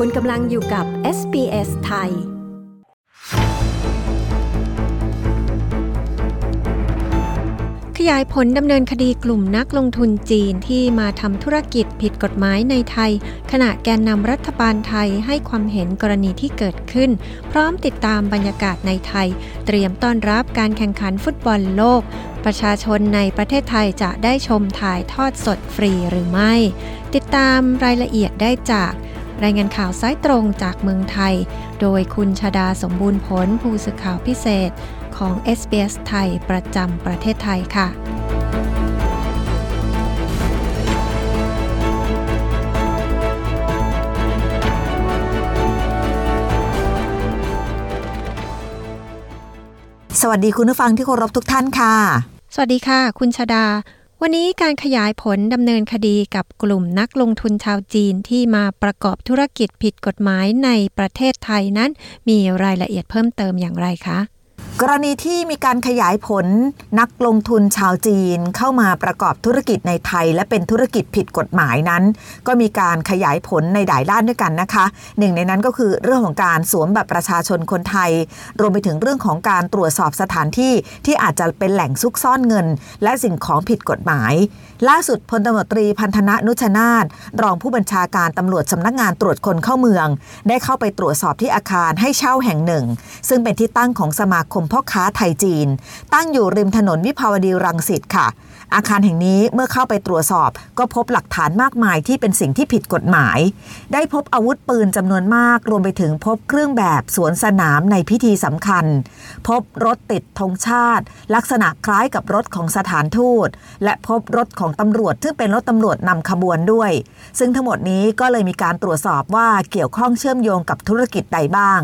คุณกำลังอยู่กับ SBS ไทย ขยายผลดำเนินคดีกลุ่มนักลงทุนจีนที่มาทำธุรกิจผิดกฎหมายในไทย ขณะแกนนำรัฐบาลไทยให้ความเห็นกรณีที่เกิดขึ้น พร้อมติดตามบรรยากาศในไทย เตรียมต้อนรับการแข่งขันฟุตบอลโลก ประชาชนในประเทศไทยจะได้ชมถ่ายทอดสดฟรีหรือไม่ ติดตามรายละเอียดได้จาก รายงานข่าวสายตรงจากเมืองไทย โดยคุณชาดาสมบูรณ์ผลผู้สื่อข่าวพิเศษของ SBS ไทยประจำประเทศไทยค่ะสวัสดีคุณผู้ฟังที่เคารพทุกท่านค่ะ สวัสดีค่ะ คุณชาดา วันนี้การขยายผลดำเนินคดีกับกลุ่มนักลงทุนชาวจีนที่มาประกอบธุรกิจผิดกฎหมายในประเทศไทยนั้น มีรายละเอียดเพิ่มเติมอย่างไรคะ กรณีที่มีการขยายผลนักลงทุนชาวจีนเข้ามาประกอบธุรกิจในไทย และเป็นธุรกิจผิดกฎหมายนั้น ก็มีการขยายผลในหลายด้านด้วยกันนะคะ หนึ่งในนั้นก็คือเรื่องของการสวมบัตรประชาชนคนไทย รวมไปถึงเรื่องของการตรวจสอบสถานที่ที่อาจจะเป็นแหล่งซุกซ่อนเงิน และสิ่งของผิดกฎหมาย ล่าสุดพลตำรวจตรีพันธนะนุชนาธรองผู้บัญชาการตำรวจสำนักงานตรวจคนเข้าเมือง ได้เข้าไปตรวจสอบที่อาคารให้เช่าแห่งหนึ่ง ซึ่งเป็นที่ตั้งของสมาคมพ่อค้าไทยจีน ตั้งอยู่ริมถนนวิภาวดีรังสิตค่ะ อาคารแห่งนี้เมื่อเข้าไปตรวจสอบ ก็พบหลักฐานมากมายที่เป็นสิ่งที่ผิดกฎหมาย ได้พบอาวุธปืนจำนวนมาก รวมไปถึงพบเครื่องแบบสวนสนามในพิธีสำคัญ พบรถติดธงชาติ ลักษณะคล้ายกับรถของสถานทูต และพบรถของตำรวจ ซึ่งเป็นรถตำรวจนำขบวนด้วย ซึ่งทั้งหมดนี้ก็เลยมีการตรวจสอบว่าเกี่ยวข้องเชื่อมโยงกับธุรกิจใดบ้าง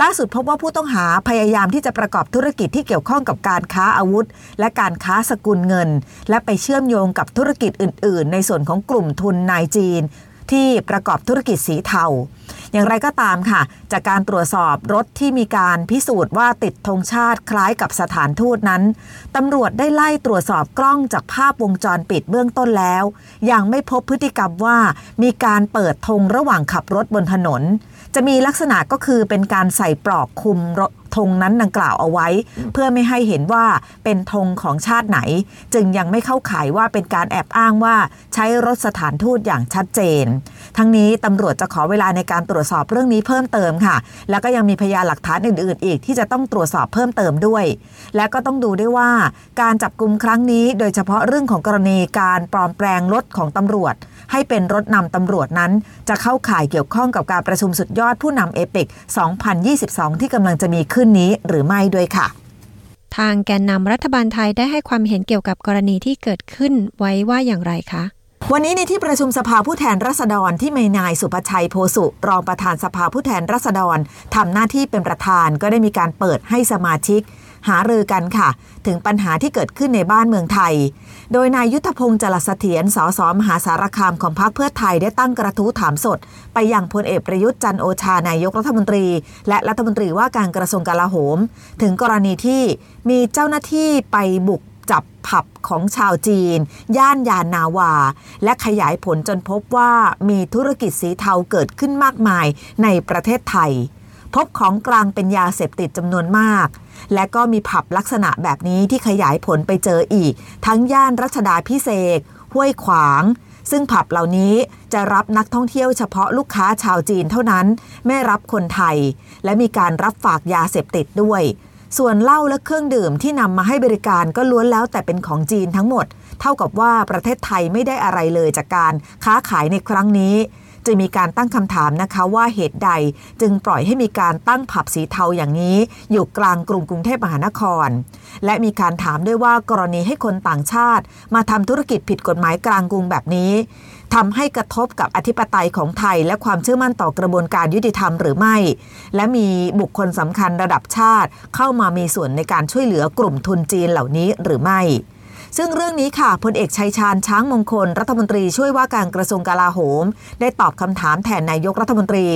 ล่าสุดพบว่าผู้ต้องหาพยายามที่จะประกอบธุรกิจที่เกี่ยวข้องกับการค้าอาวุธ และการค้าสกุลเงิน และไปเชื่อมโยงกับธุรกิจอื่น ๆ ในส่วนของกลุ่มทุนนายจีน ที่ประกอบธุรกิจสีเทา อย่างไรก็ตามค่ะ จากการตรวจสอบรถที่มีการพิสูจน์ว่าติดธงชาติคล้ายกับสถานทูตนั้นตำรวจได้ไล่ตรวจสอบกล้องจากภาพวงจรปิดเบื้องต้นแล้ว ยังไม่พบพฤติกรรมว่ามีการเปิดธงระหว่างขับรถบนถนน จะมีลักษณะก็คือเป็นการใส่ปลอกคุม ธงนั้นดังกล่าวเอาไว้ เพื่อไม่ให้เห็นว่าเป็นธงของชาติไหน จึงยังไม่เข้าข่ายว่าเป็นการแอบอ้างว่าใช้รถสถานทูตอย่างชัดเจน ทั้งนี้ตำรวจจะขอเวลาในการตรวจสอบเรื่องนี้เพิ่มเติมค่ะ แล้วก็ยังมีพยานหลักฐานอื่น ๆ อีกที่จะต้องตรวจสอบเพิ่มเติมด้วย และก็ต้องดูด้วยว่าการจับกลุ่มครั้งนี้ โดยเฉพาะเรื่องของกรณีการปลอมแปลงรถของตำรวจให้เป็นรถนำตำรวจนั้น จะเข้าข่ายเกี่ยวข้องกับการประชุมสุดยอดผู้นำเอเปก2022 ที่กำลังจะมีขึ้นนี้หรือไม่ด้วยค่ะทางแกนนำรัฐบาลไทยได้ให้ความเห็นเกี่ยวกับกรณีที่เกิดขึ้นไว้ว่าอย่างไรคะ วันนี้ในที่ประชุมสภาผู้แทนราษฎรที่มีนายสุภชัยโพสุรองประธานสภาผู้แทนราษฎรทำหน้าที่เป็นประธานก็ได้มีการเปิดให้สมาชิก หารือกันค่ะ ถึงปัญหาที่เกิดขึ้นในบ้านเมืองไทย โดยนายยุทธพงศ์จรัสเถียรสสมหาสารคามของพรรคเพื่อไทยได้ตั้งกระทู้ถามสด ไปยังพลเอกประยุทธ์จันโอชานายกรัฐมนตรี และรัฐมนตรีว่าการกระทรวงกลาโหม ถึงกรณีที่มีเจ้าหน้าที่ไปบุกจับผับ ของชาวจีน ย่านยานนาวา และขยายผลจนพบว่ามีธุรกิจสีเทาเกิดขึ้นมากมายในประเทศไทย พบของกลางเป็นยาเสพติดจำนวนมาก และก็มีผับลักษณะแบบนี้ที่ขยายผลไปเจออีก ทั้งย่านรัชดาพิเศษห้วยขวางซึ่งผับเหล่านี้จะรับนักท่องเที่ยวเฉพาะลูกค้าชาวจีนเท่านั้น ไม่รับคนไทย และมีการรับฝากยาเสพติดด้วย ส่วนเหล้าและเครื่องดื่มที่นำมาให้บริการก็ล้วนแล้วแต่เป็นของจีนทั้งหมด เท่ากับว่าประเทศไทยไม่ได้อะไรเลยจากการค้าขายในครั้งนี้จึงมีการตั้งคำถามนะคะว่าเหตุใดจึงปล่อยให้มีการตั้งผับสีเทาอย่างนี้ อยู่กลางกรุงกรุงเทพมหานคร และมีการถามด้วยว่ากรณีให้คนต่างชาติ มาทำธุรกิจผิดกฎหมายกลางกรุงแบบนี้ ทำให้กระทบกับอธิปไตยของไทย และความเชื่อมั่นต่อกระบวนการยุติธรรมหรือไม่ และมีบุคคลสำคัญระดับชาติ เข้ามามีส่วนในการช่วยเหลือกลุ่มทุนจีนเหล่านี้หรือไม่ ซึ่งเรื่องนี้ค่ะพลเอกชัยชาญช้างมงคล รัฐมนตรีช่วยว่าการกระทรวงกลาโหม ได้ตอบคำถามแทนนายกรัฐมนตรี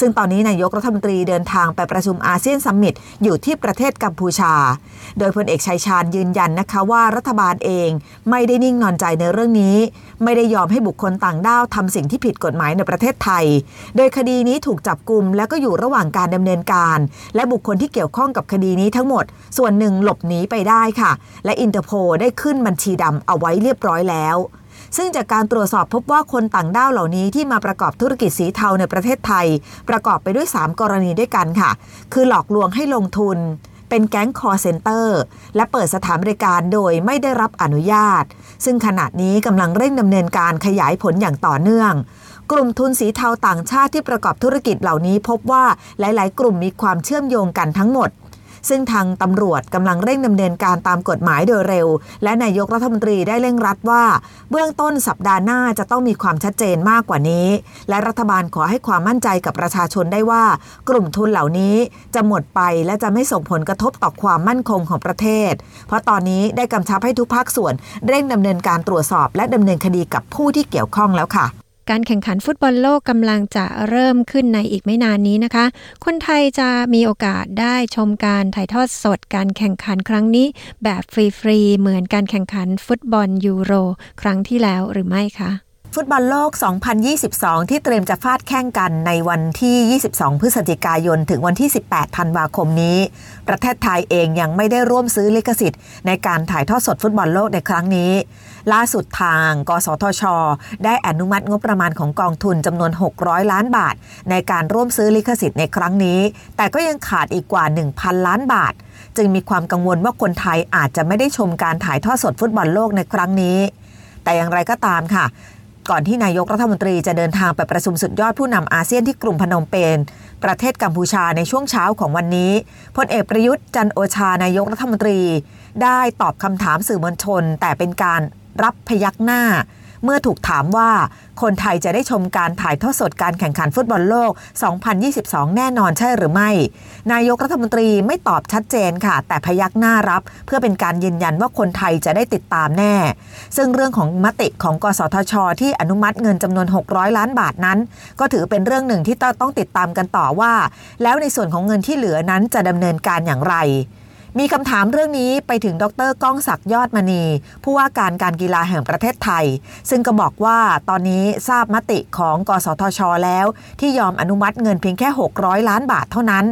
ซึ่งตอนนี้นายกรัฐมนตรีเดินทางไปประชุมอาเซียน summitอยู่ที่ประเทศกัมพูชา โดยพลเอกชัยชาญยืนยันนะคะว่ารัฐบาลเองไม่ได้นิ่งนอนใจในเรื่องนี้ ไม่ได้ยอมให้บุคคลต่างด้าวทำสิ่งที่ผิดกฎหมายในประเทศไทย โดยคดีนี้ถูกจับกลุ่มและก็อยู่ระหว่างการดำเนินการ และบุคคลที่เกี่ยวข้องกับคดีนี้ทั้งหมด ส่วนหนึ่งหลบหนีไปได้ค่ะ และอินเตอร์โพได้ขึ้นบัญชีดำเอาไว้เรียบร้อยแล้ว ซึ่งจากการตรวจสอบพบว่าคนต่างด้าวเหล่านี้ที่มาประกอบธุรกิจสีเทาในประเทศไทย ประกอบไปด้วย 3 กรณีด้วยกันค่ะ คือหลอกลวงให้ลงทุน เป็นแก๊งคอลเซ็นเตอร์ และเปิดสถานบริการโดยไม่ได้รับอนุญาต ซึ่งขณะนี้กำลังเร่งดำเนินการขยายผลอย่างต่อเนื่องกลุ่มทุนสีเทาต่างชาติที่ประกอบธุรกิจเหล่านี้พบว่าหลาย ๆ กลุ่มมีความเชื่อมโยงกันทั้งหมด ซึ่งทางตำรวจกำลังเร่งดำเนินการตามกฎหมายโดยเร็ว และนายกรัฐมนตรีได้เร่งรัดว่า เบื้องต้นสัปดาห์หน้าจะต้องมีความชัดเจนมากกว่านี้ และรัฐบาลขอให้ความมั่นใจกับประชาชนได้ว่า กลุ่มทุนเหล่านี้จะหมดไปและจะไม่ส่งผลกระทบต่อความมั่นคงของประเทศ เพราะตอนนี้ได้กำชับให้ทุกภาคส่วน เร่งดำเนินการตรวจสอบ และดำเนินคดีกับผู้ที่เกี่ยวข้องแล้วค่ะ การแข่งขันฟุตบอลโลกกำลังจะเริ่มขึ้นในอีกไม่นานนี้นะคะ คนไทยจะมีโอกาสได้ชมการถ่ายทอดสดการแข่งขันครั้งนี้ แบบฟรีๆเหมือนการแข่งขันฟุตบอลยูโร ครั้งที่แล้วหรือไม่คะ ฟุตบอลโลก 2022 ที่เตรียมจะฟาดแข่งกันในวันที่ 22 พฤศจิกายน ถึงวันที่ 18 ธันวาคมนี้ ประเทศไทยเองยังไม่ได้ร่วมซื้อลิขสิทธิ์ ในการถ่ายทอดสดฟุตบอลโลกในครั้งนี้ ล่าสุดทาง กสทช ได้อนุมัติงบประมาณของกองทุนจำนวน 600 ล้านบาท ในการร่วมซื้อลิขสิทธิ์ในครั้งนี้ แต่ก็ยังขาดอีกกว่า 1,000 ล้านบาท จึงมีความกังวลว่าคนไทยอาจจะไม่ได้ชมการถ่ายทอดสดฟุตบอลโลกในครั้งนี้แต่อย่างไรก็ตามค่ะ ก่อนที่นายกรัฐมนตรีจะเดินทางไปประชุมสุดยอดผู้นำอาเซียนที่กรุงพนมเปญประเทศกัมพูชาในช่วงเช้าของวันนี้พลเอกประยุทธ์จันโอชานายกรัฐมนตรี ได้ตอบคำถามสื่อมวลชน แต่เป็นการรับพยักหน้า เมื่อถูกถามว่าคนไทยจะได้ชมการถ่ายทอดสดการแข่งขันฟุตบอลโลก 2022 แน่นอนใช่หรือไม่ นายกรัฐมนตรีไม่ตอบชัดเจนค่ะ แต่พยักหน้ารับ เพื่อเป็นการยืนยันว่าคนไทยจะได้ติดตามแน่ ซึ่งเรื่องของมติของกสทช ที่อนุมัติเงินจำนวน 600 ล้านบาทนั้น ก็ถือเป็นเรื่องหนึ่งที่ต้องติดตามกันต่อว่า แล้วในส่วนของเงินที่เหลือนั้นจะดำเนินการอย่างไร มีคำถามเรื่องนี้ไปถึงดรก้องศักดิ์ยอดมณี ผู้ว่าการการกีฬาแห่งประเทศไทย ซึ่งก็บอกว่าตอนนี้ทราบมติของกสทช แล้ว ที่ยอมอนุมัติเงินเพียงแค่ 600 ล้านบาทเท่านั้น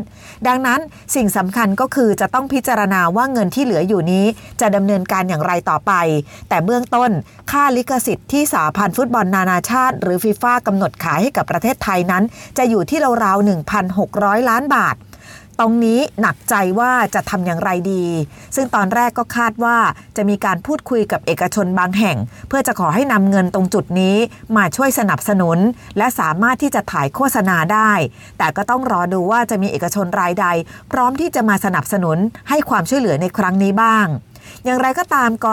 ดังนั้นสิ่งสำคัญก็คือจะต้องพิจารณาว่าเงินที่เหลืออยู่นี้ จะดำเนินการอย่างไรต่อไป แต่เบื้องต้นค่าลิขสิทธิ์ที่สาพันธ์ฟุตบอลนานาชาติ หรือฟีฟ่ากำหนดขายให้กับประเทศไทยนั้น จะอยู่ที่ราวๆ1,600 ล้านบาท ตรงนี้หนักใจว่าจะทำอย่างไรดี ซึ่งตอนแรกก็คาดว่าจะมีการพูดคุยกับเอกชนบางแห่ง เพื่อจะขอให้นำเงินตรงจุดนี้มาช่วยสนับสนุน และสามารถที่จะถ่ายโฆษณาได้ แต่ก็ต้องรอดูว่าจะมีเอกชนรายใด พร้อมที่จะมาสนับสนุนให้ความช่วยเหลือในครั้งนี้บ้าง อย่างไรก็ตามก็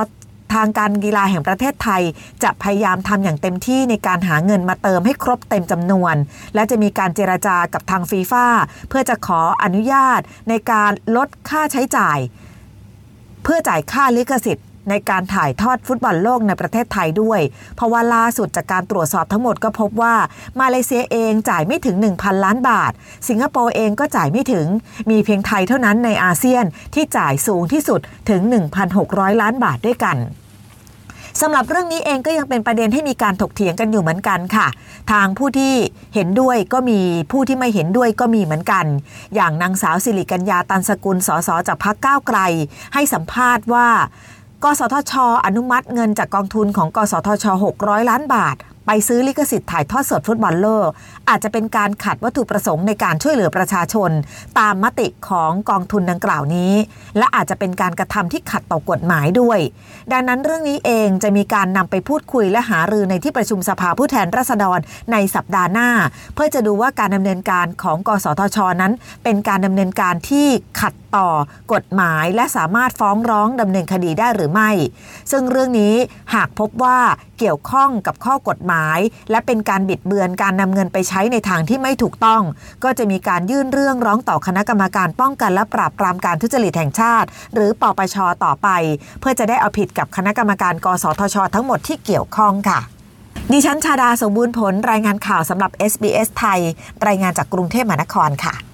ทางการกีฬาแห่งประเทศไทย จะพยายามทำอย่างเต็มที่ในการหาเงินมาเติมให้ครบเต็มจำนวน และจะมีการเจราจากับทางฟีฟ่าเพื่อจะขออนุญาตในการลดค่าใช้จ่าย เพื่อจ่ายค่าลิขสิทธิ์ในการถ่ายทอดฟุตบอลโลกในประเทศไทยด้วย เพราะว่าล่าสุดจากการตรวจสอบทั้งหมดก็พบว่า มาเลเซียเองจ่ายไม่ถึง 1,000 ล้านบาท สิงคโปร์เองก็จ่ายไม่ถึง มีเพียงไทยเท่านั้นในอาเซียนที่จ่ายสูงที่สุดถึง 1,600 ล้านบาทด้วยกัน สำหรับเรื่องนี้เองก็ยังเป็นประเด็นให้มีการถกเถียงกันอยู่เหมือนกันค่ะ ทางผู้ที่เห็นด้วยก็มีผู้ที่ไม่เห็นด้วยก็มีเหมือนกัน อย่างนางสาวสิริกัญญาตันสกุลสสจากพักก้าวไกล ให้สัมภาษณ์ว่ากสทช อนุมัติเงินจากกองทุนของกสทช 600 ล้านบาท ไปซื้อลิขสิทธิ์ถ่ายทอดสดฟุตบอลโลก อาจจะเป็นการขัดวัตถุประสงค์ในการช่วยเหลือประชาชน ตามมติของกองทุนดังกล่าวนี้ และอาจจะเป็นการกระทำที่ขัดต่อกฎหมายด้วย ดังนั้นเรื่องนี้เองจะมีการนำไปพูดคุยและหารือในที่ประชุมสภาผู้แทนราษฎรในสัปดาห์หน้า เพื่อจะดูว่าการดำเนินการของกสทชนั้น เป็นการดำเนินการที่ขัดต่อกฎหมายและสามารถฟ้องร้องดำเนินคดีได้หรือไม่ ซึ่งเรื่องนี้หากพบว่าเกี่ยวข้องกับข้อกฎหมายและเป็นการบิดเบือนการนำเงินไปใช้ในทางที่ไม่ถูกต้อง ก็จะมีการยื่นเรื่องร้องต่อคณะกรรมการป้องกันและปราบปรามการทุจริตแห่งชาติ หรือปปชต่อไป เพื่อจะได้เอาผิดกับคณะกรรมการ กสทช ทั้งหมดที่เกี่ยวข้องค่ะดิฉันชาดาสมบูรณ์ผลรายงานข่าวสำหรับ SBS ไทย รายงานจากกรุงเทพมหานครค่ะ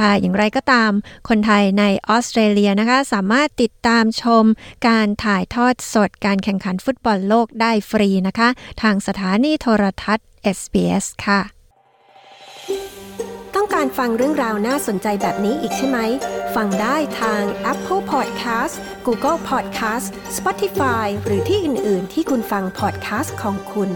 ค่ะ อย่างไรก็ตาม คนไทยในออสเตรเลียนะคะ สามารถติดตามชม การถ่ายทอดสดการแข่งขันฟุตบอลโลกได้ฟรีนะคะ ทางสถานีโทรทัศน์ SBS ค่ะ ต้องการฟังเรื่องราวน่าสนใจแบบนี้อีกใช่ไหม ฟังได้ทาง Apple Podcast Google Podcast Spotify หรือที่อื่น ๆ ที่คุณฟัง podcast ของคุณ